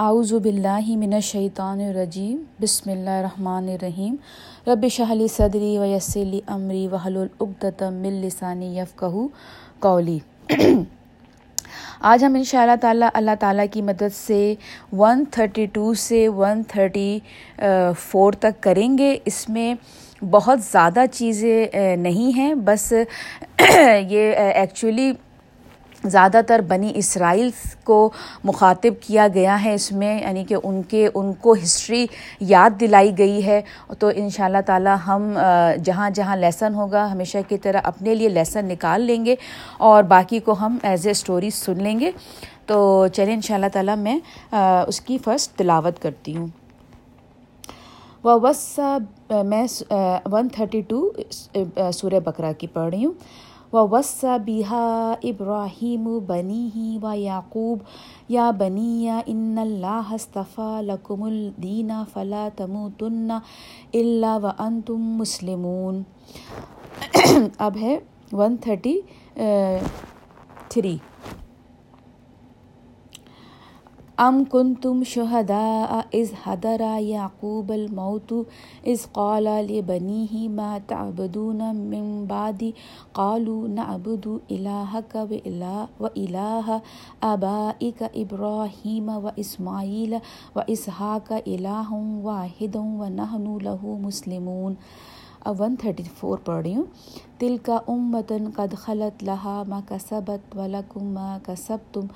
اعوذ باللہ من الشیطان الرجیم، بسم اللہ الرحمن الرحیم۔ رب شہلی صدری و یسلی امری وحل العقدم مل لسانی یفقہ قولی۔ آج ہم ان شاء اللہ تعالیٰ اللہ تعالیٰ کی مدد سے ون تھرٹی ٹو سے ون تھرٹی فور تک کریں گے۔ اس میں بہت زیادہ چیزیں نہیں ہیں۔ بس یہ ایکچولی زیادہ تر بنی اسرائیل کو مخاطب کیا گیا ہے، اس میں یعنی کہ ان کے، ان کو ہسٹری یاد دلائی گئی ہے۔ تو ان شاء اللہ تعالیٰ ہم جہاں جہاں لیسن ہوگا، ہمیشہ کی طرح اپنے لیے لیسن نکال لیں گے اور باقی کو ہم ایز اے اسٹوری سن لیں گے۔ تو چلیں ان شاء اللہ تعالیٰ میں اس کی فرسٹ تلاوت کرتی ہوں۔ وہ بس میں ون تھرٹی ٹو سورہ بکرا کی پڑھ رہی ہوں۔ وس بحا ابراہیم بنی ہی و یعقوب یا بنی ان اللہ استفا لکم الدین فلا تموتن الا و انتم مسلمون اب ہے ون تھرٹی تھری ام کن تم شہدا از حدر یعقوب الموت از قال لبنی ہی ما تعبدون من بعد قالوا نعبد الہک و الہ و الہ آبائک ابراہیم و اسماعیل و اسحاق الہ واحد و نحن له مسلمون اب ون تھرٹی فور پڑھ رہی ہوں تل کا امتن قد خلط لہا ما کسبت ولکم ما کسبتم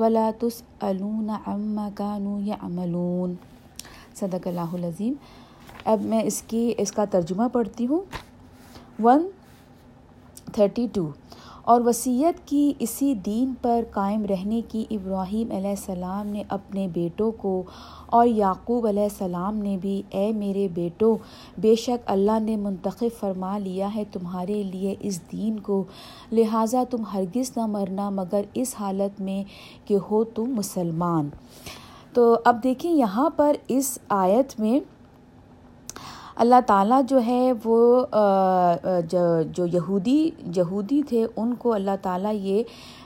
ولا تس علون عما کانو یا املون صدق اللہ العظیم۔ اب میں اس کی، اس کا ترجمہ پڑھتی ہوں۔ ون تھرٹی ٹو اور وصیت کی اسی دین پر قائم رہنے کی ابراہیم علیہ السلام نے اپنے بیٹوں کو اور یعقوب علیہ السلام نے بھی اے میرے بیٹوں، بے شک اللہ نے منتخب فرما لیا ہے تمہارے لیے اس دین کو، لہٰذا تم ہرگز نہ مرنا مگر اس حالت میں کہ ہو تم مسلمان۔ تو اب دیکھیں یہاں پر اس آیت میں اللہ تعالیٰ جو ہے وہ جو یہودی یہودی تھے، ان کو اللہ تعالیٰ یہ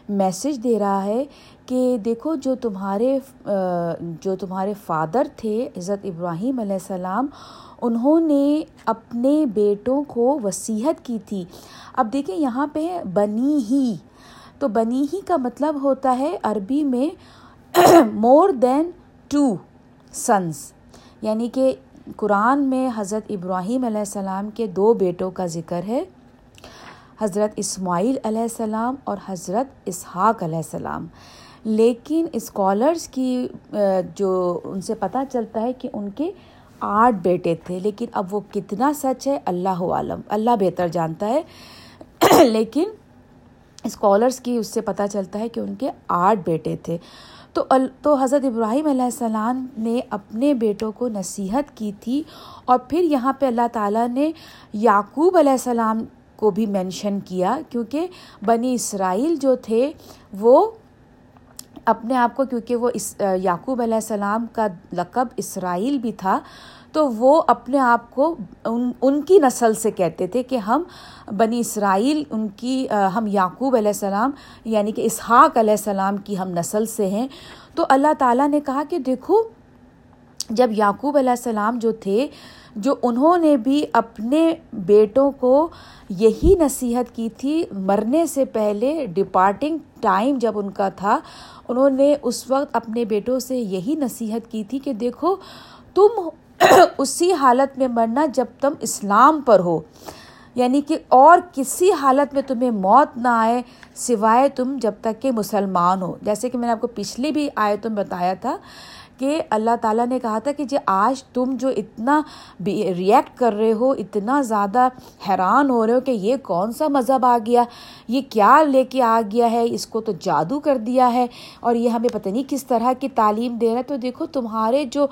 میسج دے رہا ہے کہ دیکھو جو تمہارے جو تمہارے فادر تھے عزت ابراہیم علیہ السلام، انہوں نے اپنے بیٹوں کو وصیت کی تھی۔ اب دیکھیں یہاں پہ بنی ہی، تو بنی ہی کا مطلب ہوتا ہے عربی میں مور دین ٹو سنس یعنی کہ قرآن میں حضرت ابراہیم علیہ السلام کے دو بیٹوں کا ذکر ہے، حضرت اسماعیل علیہ السلام اور حضرت اسحاق علیہ السلام۔ لیکن اسکالرس کی جو ان سے پتہ چلتا ہے کہ ان کے آٹھ بیٹے تھے، لیکن اب وہ کتنا سچ ہے، اللہ عالم، اللہ بہتر جانتا ہے۔ لیکن اسکالرس کی اس سے پتہ چلتا ہے کہ ان کے آٹھ بیٹے تھے۔ تو تو حضرت ابراہیم علیہ السلام نے اپنے بیٹوں کو نصیحت کی تھی اور پھر یہاں پہ اللہ تعالیٰ نے یعقوب علیہ السلام کو بھی مینشن کیا کیونکہ بنی اسرائیل جو تھے وہ اپنے آپ کو، کیونکہ وہ اس، یعقوب علیہ السلام کا لقب اسرائیل بھی تھا تو وہ اپنے آپ کو ان ان کی نسل سے کہتے تھے کہ ہم بنی اسرائیل، ان کی ہم یعقوب علیہ السلام یعنی کہ اسحاق علیہ السلام کی ہم نسل سے ہیں۔ تو اللہ تعالیٰ نے کہا کہ دیکھو، جب یعقوب علیہ السلام جو تھے، جو انہوں نے بھی اپنے بیٹوں کو یہی نصیحت کی تھی، مرنے سے پہلے ڈپارٹنگ ٹائم جب ان کا تھا، انہوں نے اس وقت اپنے بیٹوں سے یہی نصیحت کی تھی کہ دیکھو، تم اسی حالت میں مرنا جب تم اسلام پر ہو۔ یعنی کہ اور کسی حالت میں تمہیں موت نہ آئے سوائے تم جب تک کہ مسلمان ہو۔ جیسے کہ میں نے آپ کو پچھلی بھی آئے تم بتایا تھا کہ اللہ تعالیٰ نے کہا تھا کہ جی آج تم جو اتنا ریئیکٹ کر رہے ہو، اتنا زیادہ حیران ہو رہے ہو کہ یہ کون سا مذہب آ گیا، یہ کیا لے کے آ گیا ہے، اس کو تو جادو کر دیا ہے اور یہ ہمیں پتہ نہیں کس طرح کی تعلیم دے رہا ہے۔ تو دیکھو، تمہارے جو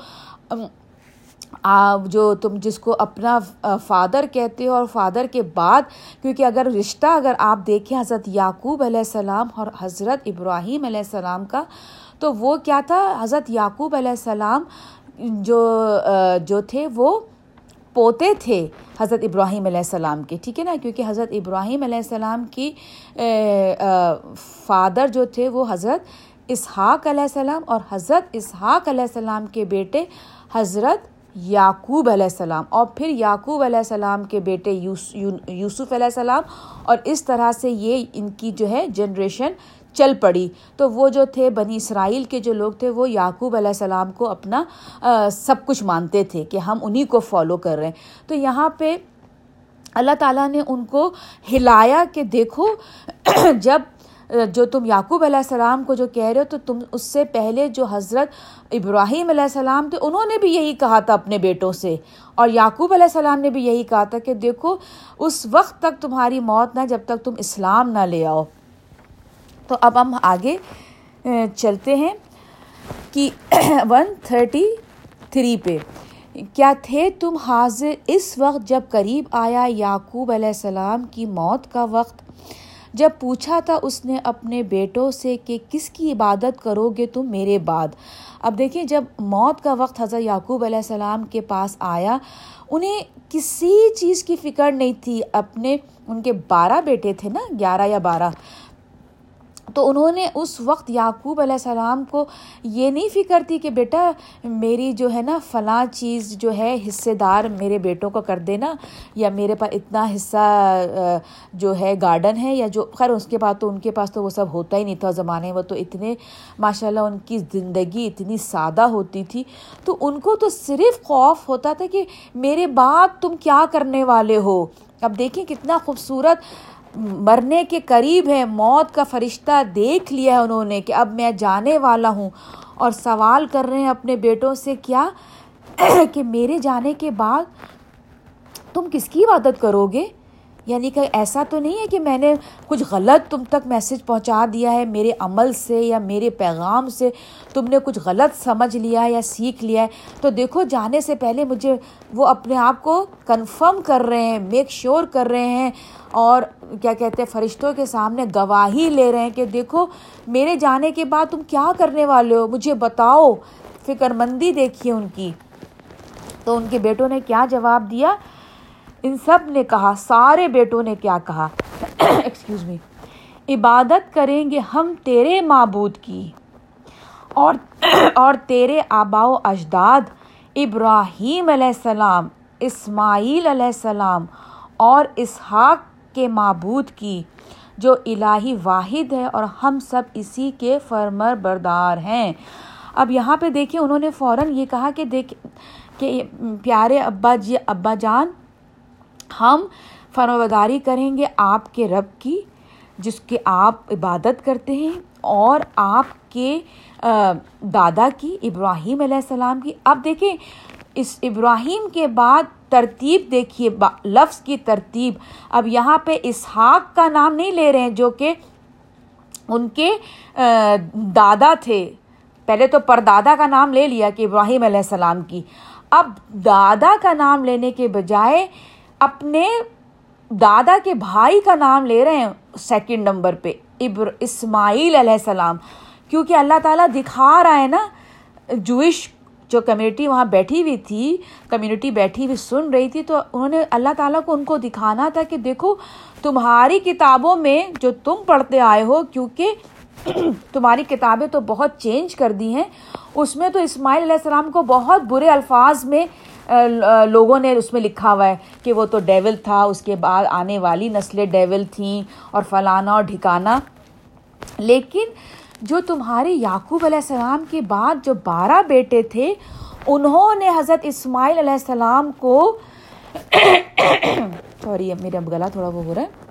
جو تم جس کو اپنا فادر کہتے ہو اور فادر کے بعد، کیونکہ اگر رشتہ اگر آپ دیکھیں حضرت یعقوب علیہ السلام اور حضرت ابراہیم علیہ السلام کا، تو وہ کیا تھا؟ حضرت یعقوب علیہ السلام جو جو تھے وہ پوتے تھے حضرت ابراہیم علیہ السلام کے، ٹھیک ہے نا؟ کیونکہ حضرت ابراہیم علیہ السلام کی فادر جو تھے وہ حضرت اسحاق علیہ السلام اور حضرت اسحاق علیہ السلام کے بیٹے حضرت یعقوب علیہ السلام اور پھر یعقوب علیہ السلام کے بیٹے یوسف علیہ السلام اور اس طرح سے یہ ان کی جو ہے جنریشن چل پڑی۔ تو وہ جو تھے بنی اسرائیل کے جو لوگ تھے وہ یعقوب علیہ السلام کو اپنا سب کچھ مانتے تھے کہ ہم انہیں کو فالو کر رہے ہیں۔ تو یہاں پہ اللہ تعالیٰ نے ان کو ہلایا کہ دیکھو، جب جو تم یعقوب علیہ السلام کو جو کہہ رہے ہو، تو تم اس سے پہلے جو حضرت ابراہیم علیہ السلام تھے، انہوں نے بھی یہی کہا تھا اپنے بیٹوں سے۔ اور یعقوب علیہ السلام نے بھی یہی کہا تھا کہ دیکھو، اس وقت تک تمہاری موت نہ، جب تک تم اسلام نہ لے آؤ۔ تو اب ہم آگے چلتے ہیں کہ ون تھرٹی تھری پہ۔ کیا تھے تم حاضر اس وقت جب قریب آیا یعقوب علیہ السلام کی موت کا وقت؟ جب پوچھا تھا اس نے اپنے بیٹوں سے کہ کس کی عبادت کرو گے تم میرے بعد۔ اب دیکھیں جب موت کا وقت حضرت یعقوب علیہ السلام کے پاس آیا، انہیں کسی چیز کی فکر نہیں تھی۔ اپنے، ان کے بارہ بیٹے تھے نا، گیارہ یا بارہ۔ تو انہوں نے اس وقت یعقوب علیہ السلام کو یہ نہیں فکر تھی کہ بیٹا میری جو ہے نا فلاں چیز جو ہے حصے دار میرے بیٹوں کو کر دینا یا میرے پاس اتنا حصہ جو ہے گارڈن ہے یا جو، خیر، اس کے بعد تو، ان کے پاس تو وہ سب ہوتا ہی نہیں تھا زمانے میں، تو اتنے ماشاء اللہ ان کی زندگی اتنی سادہ ہوتی تھی۔ تو ان کو تو صرف خوف ہوتا تھا کہ میرے بعد تم کیا کرنے والے ہو۔ اب دیکھیں کتنا خوبصورت مرنے کے قریب ہیں، موت کا فرشتہ دیکھ لیا ہے انہوں نے کہ اب میں جانے والا ہوں۔ اور سوال کر رہے ہیں اپنے بیٹوں سے، کیا کہ میرے جانے کے بعد تم کس کی عبادت کرو گے؟ یعنی کہ ایسا تو نہیں ہے کہ میں نے کچھ غلط تم تک میسج پہنچا دیا ہے میرے عمل سے یا میرے پیغام سے، تم نے کچھ غلط سمجھ لیا ہے یا سیکھ لیا ہے۔ تو دیکھو، جانے سے پہلے مجھے وہ اپنے آپ کو کنفرم کر رہے ہیں میک شیور کر رہے ہیں۔ اور کیا کہتے ہیں، فرشتوں کے سامنے گواہی لے رہے ہیں کہ دیکھو، میرے جانے کے بعد تم کیا کرنے والے ہو؟ مجھے بتاؤ فکر مندی دیکھیے ان کی۔ تو ان کے بیٹوں نے کیا جواب دیا؟ ان سب نے کہا، سارے بیٹوں نے کیا کہا؟ ایکسکیوز می عبادت کریں گے ہم تیرے معبود کی۔ اور اور تیرے آبا و اجداد، ابراہیم علیہ السلام، اسماعیل علیہ السلام اور اسحاق کے معبود کی، جو الہی واحد ہے اور ہم سب اسی کے فرمر بردار ہیں۔ اب یہاں پہ دیکھیں، انہوں نے فوراً یہ کہا کہ دیکھ، کہ پیارے ابا جی ابا جان ہم فرموداری کریں گے آپ کے رب کی، جس کے آپ عبادت کرتے ہیں، اور آپ کے دادا کی، ابراہیم علیہ السلام کی۔ اب دیکھیں، اس ابراہیم کے بعد ترتیب دیکھیے لفظ کی ترتیب۔ اب یہاں پہ اسحاق کا نام نہیں لے رہے ہیں، جو کہ ان کے دادا تھے۔ پہلے تو پردادا کا نام لے لیا کہ ابراہیم علیہ السلام کی۔ اب دادا کا نام لینے کے بجائے اپنے دادا کے بھائی کا نام لے رہے ہیں سیکنڈ نمبر پہ، ابر اسماعیل علیہ السلام۔ کیونکہ اللہ تعالیٰ دکھا رہا ہے نا جوئش جو کمیونٹی وہاں بیٹھی ہوئی تھی کمیونٹی بیٹھی ہوئی سن رہی تھی، تو انہوں نے اللہ تعالیٰ کو ان کو دکھانا تھا کہ دیکھو، تمہاری کتابوں میں جو تم پڑھتے آئے ہو، کیونکہ تمہاری کتابیں تو بہت چینج کر دی ہیں۔ اس میں تو اسماعیل علیہ السلام کو بہت برے الفاظ میں لوگوں نے اس میں لکھا ہوا ہے کہ وہ تو ڈیول تھا، اس کے بعد آنے والی نسلیں ڈیول تھیں اور فلانا اور ڈھکانا۔ لیکن جو تمہارے یعقوب علیہ السلام کے بعد جو بارہ بیٹے تھے، انہوں نے حضرت اسماعیل علیہ السلام کو سوری میرا گلا تھوڑا وہ ہو رہا ہے۔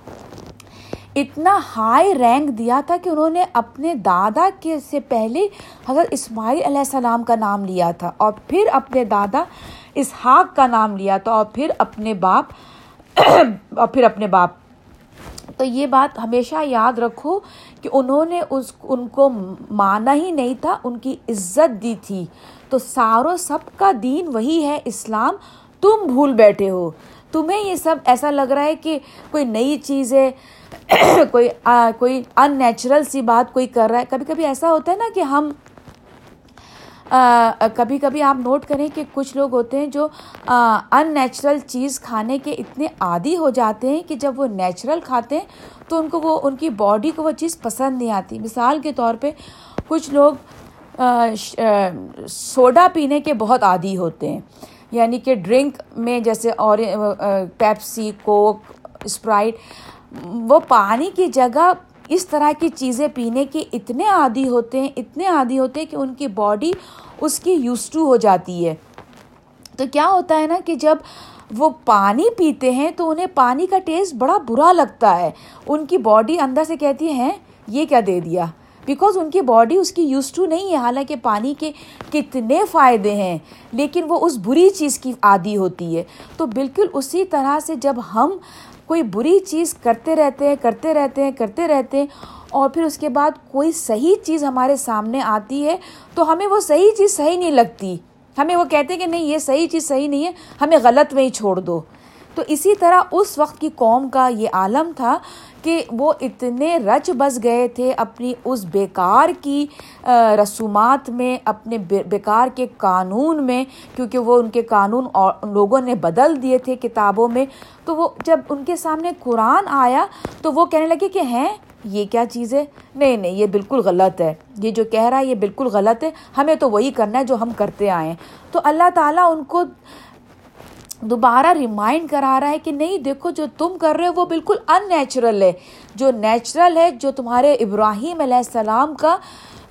اتنا ہائی رینک دیا تھا کہ انہوں نے اپنے دادا کے سے پہلے حضرت اسماعیل علیہ السلام کا نام لیا تھا اور پھر اپنے دادا اسحاق کا نام لیا تھا اور پھر اپنے باپ اور پھر اپنے باپ۔ تو یہ بات ہمیشہ یاد رکھو کہ انہوں نے اس، ان کو مانا ہی نہیں تھا، ان کی عزت دی تھی۔ تو ساروں سب کا دین وہی ہے، اسلام۔ تم بھول بیٹھے ہو۔ تمہیں یہ سب ایسا لگ رہا ہے کہ کوئی نئی چیز ہے کوئی کوئی ان نیچرل سی بات کوئی کر رہا ہے۔ کبھی کبھی ایسا ہوتا ہے نا کہ ہم کبھی کبھی آپ نوٹ کریں کہ کچھ لوگ ہوتے ہیں جو ان نیچرل چیز کھانے کے اتنے عادی ہو جاتے ہیں کہ جب وہ نیچرل کھاتے ہیں تو ان کو وہ، ان کی باڈی کو وہ چیز پسند نہیں آتی۔ مثال کے طور پہ کچھ لوگ سوڈا پینے کے بہت عادی ہوتے ہیں۔ یعنی کہ ڈرنک میں جیسے اور پیپسی کوک اسپرائٹ وہ پانی کی جگہ اس طرح کی چیزیں پینے کے اتنے عادی ہوتے ہیں، اتنے عادی ہوتے ہیں کہ ان کی باڈی اس کی یوز ٹو ہو جاتی ہے۔ تو کیا ہوتا ہے نا کہ جب وہ پانی پیتے ہیں تو انہیں پانی کا ٹیسٹ بڑا برا لگتا ہے۔ ان کی باڈی اندر سے کہتی ہے یہ کیا دے دیا؟ بیکاز ان کی باڈی اس کی یوز ٹو نہیں ہے، حالانکہ پانی کے کتنے فائدے ہیں، لیکن وہ اس بری چیز کی عادی ہوتی ہے۔ تو بالکل اسی طرح سے جب ہم کوئی بری چیز کرتے رہتے ہیں، کرتے رہتے ہیں، کرتے رہتے ہیں، اور پھر اس کے بعد کوئی صحیح چیز ہمارے سامنے آتی ہے، تو ہمیں وہ صحیح چیز صحیح نہیں لگتی۔ ہمیں وہ کہتے ہیں کہ نہیں، یہ صحیح چیز صحیح نہیں ہے، ہمیں غلط میں ہی چھوڑ دو۔ تو اسی طرح اس وقت کی قوم کا یہ عالم تھا کہ وہ اتنے رچ بس گئے تھے اپنی اس بیکار کی رسومات میں، اپنے بیکار کے قانون میں، کیونکہ وہ ان کے قانون اور لوگوں نے بدل دیے تھے کتابوں میں۔ تو وہ جب ان کے سامنے قرآن آیا تو وہ کہنے لگے کہ ہیں، یہ کیا چیز ہے؟ نہیں نہیں، یہ بالکل غلط ہے۔ یہ جو کہہ رہا ہے، یہ بالکل غلط ہے۔ ہمیں تو وہی کرنا ہے جو ہم کرتے آئے ہیں۔ تو اللہ تعالیٰ ان کو دوبارہ ریمائنڈ کرا رہا ہے کہ نہیں، دیکھو جو تم کر رہے ہو وہ بالکل ان نیچرل ہے۔ جو نیچرل ہے، جو تمہارے ابراہیم علیہ السلام کا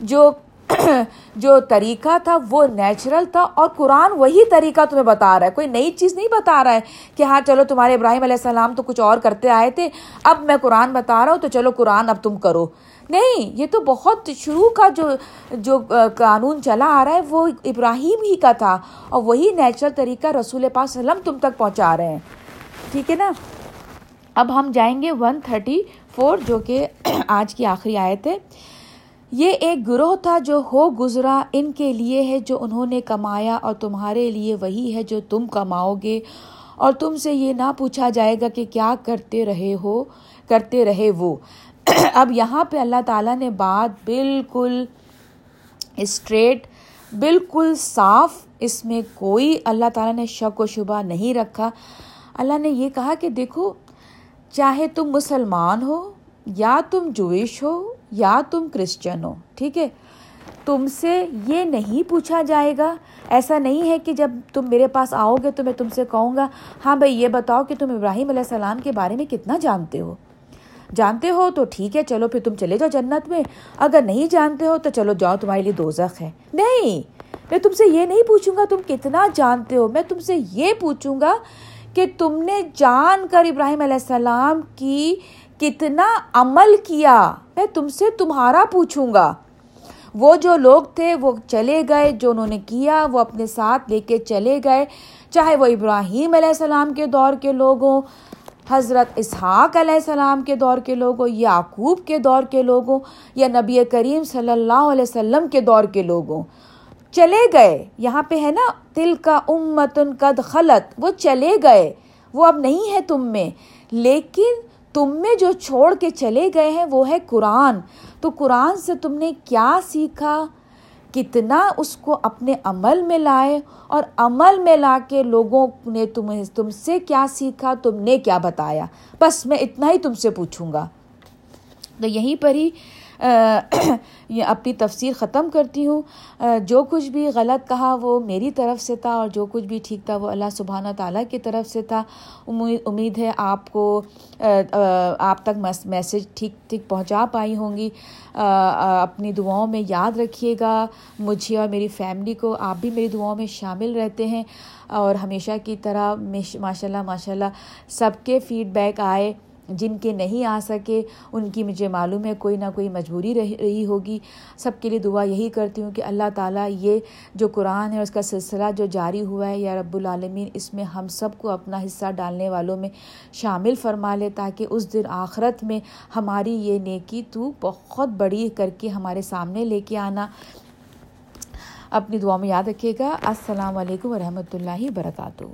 جو جو طریقہ تھا، وہ نیچرل تھا اور قرآن وہی طریقہ تمہیں بتا رہا ہے۔ کوئی نئی چیز نہیں بتا رہا ہے کہ ہاں چلو تمہارے ابراہیم علیہ السلام تو کچھ اور کرتے آئے تھے، اب میں قرآن بتا رہا ہوں تو چلو قرآن اب تم کرو۔ نہیں، یہ تو بہت شروع کا جو جو قانون چلا آ رہا ہے، وہ ابراہیم ہی کا تھا۔ اور وہی نیچرل طریقہ رسول پاک وسلم تم تک پہنچا رہے ہیں۔ ٹھیک ہے نا؟ اب ہم جائیں گے ون تھرٹی فور جو کہ آج کی آخری آیت ہے۔ یہ ایک گروہ تھا جو ہو گزرا، ان کے لیے ہے جو انہوں نے کمایا، اور تمہارے لیے وہی ہے جو تم کماؤ گے۔ اور تم سے یہ نہ پوچھا جائے گا کہ کیا کرتے رہے ہو، کرتے رہے وہ۔ اب یہاں پہ اللہ تعالیٰ نے بات بالکل اسٹریٹ، بالکل صاف، اس میں کوئی اللہ تعالیٰ نے شک و شبہ نہیں رکھا۔ اللہ نے یہ کہا کہ دیکھو، چاہے تم مسلمان ہو، یا تم جوئش ہو، یا تم کرسچن ہو، ٹھیک ہے؟ تم سے یہ نہیں پوچھا جائے گا۔ ایسا نہیں ہے کہ جب تم میرے پاس آؤ گے تو میں تم سے کہوں گا ہاں بھائی، یہ بتاؤ کہ تم ابراہیم علیہ السلام کے بارے میں کتنا جانتے ہو۔ جانتے ہو تو ٹھیک ہے، چلو پھر تم چلے جاؤ جنت میں۔ اگر نہیں جانتے ہو تو چلو جاؤ، تمہارے لیے دوزخ ہے۔ نہیں، میں تم سے یہ نہیں پوچھوں گا تم کتنا جانتے ہو، میں تم سے یہ پوچھوں گا کہ تم نے جان کر ابراہیم علیہ السلام کی کتنا عمل کیا۔ میں تم سے تمہارا پوچھوں گا۔ وہ جو لوگ تھے، وہ چلے گئے، جو انہوں نے کیا، وہ اپنے ساتھ لے کے چلے گئے۔ چاہے وہ ابراہیم علیہ السلام کے دور کے لوگ ہوں حضرت اسحاق علیہ السلام کے دور کے لوگ ہوں یعقوب کے دور کے لوگ ہوں یا نبی کریم صلی اللہ علیہ وسلم کے دور کے لوگ ہوں چلے گئے، یہاں پہ ہے نا تل کا امتن قد خلط وہ چلے گئے، وہ اب نہیں ہے تم میں۔ لیکن تم میں جو چھوڑ کے چلے گئے ہیں، وہ ہے قرآن۔ تو قرآن سے تم نے کیا سیکھا؟ کتنا اس کو اپنے عمل میں لائے اور عمل میں لا کے لوگوں نے تمہیں تم سے کیا سیکھا، تم نے کیا بتایا؟ بس میں اتنا ہی تم سے پوچھوں گا۔ تو یہیں پر ہی اپنی تفسیر ختم کرتی ہوں۔ جو کچھ بھی غلط کہا وہ میری طرف سے تھا اور جو کچھ بھی ٹھیک تھا وہ اللہ سبحانہ تعالیٰ کی طرف سے تھا۔ امید ہے آپ کو آپ تک میسج ٹھیک ٹھیک پہنچا پائی ہوں گی۔ اپنی دعاؤں میں یاد رکھیے گا۔ مجھے اور میری فیملی کو آپ بھی میری دعاؤں میں شامل رہتے ہیں۔ اور ہمیشہ کی طرح ماشاء اللہ ماشاء اللہ سب کے فیڈ بیک آئے۔ جن کے نہیں آ سکے، ان کی مجھے معلوم ہے، کوئی نہ کوئی مجبوری رہی ہوگی۔ سب کے لیے دعا یہی کرتی ہوں کہ اللہ تعالیٰ یہ جو قرآن ہے اس کا سلسلہ جو جاری ہوا ہے، یا رب العالمین، اس میں ہم سب کو اپنا حصہ ڈالنے والوں میں شامل فرما لے تاکہ اس دن آخرت میں ہماری یہ نیکی تو بہت بڑی کر کے ہمارے سامنے لے کے آنا۔ اپنی دعا میں یاد رکھیے گا۔ السلام علیکم ورحمۃ اللہ وبرکاتہ۔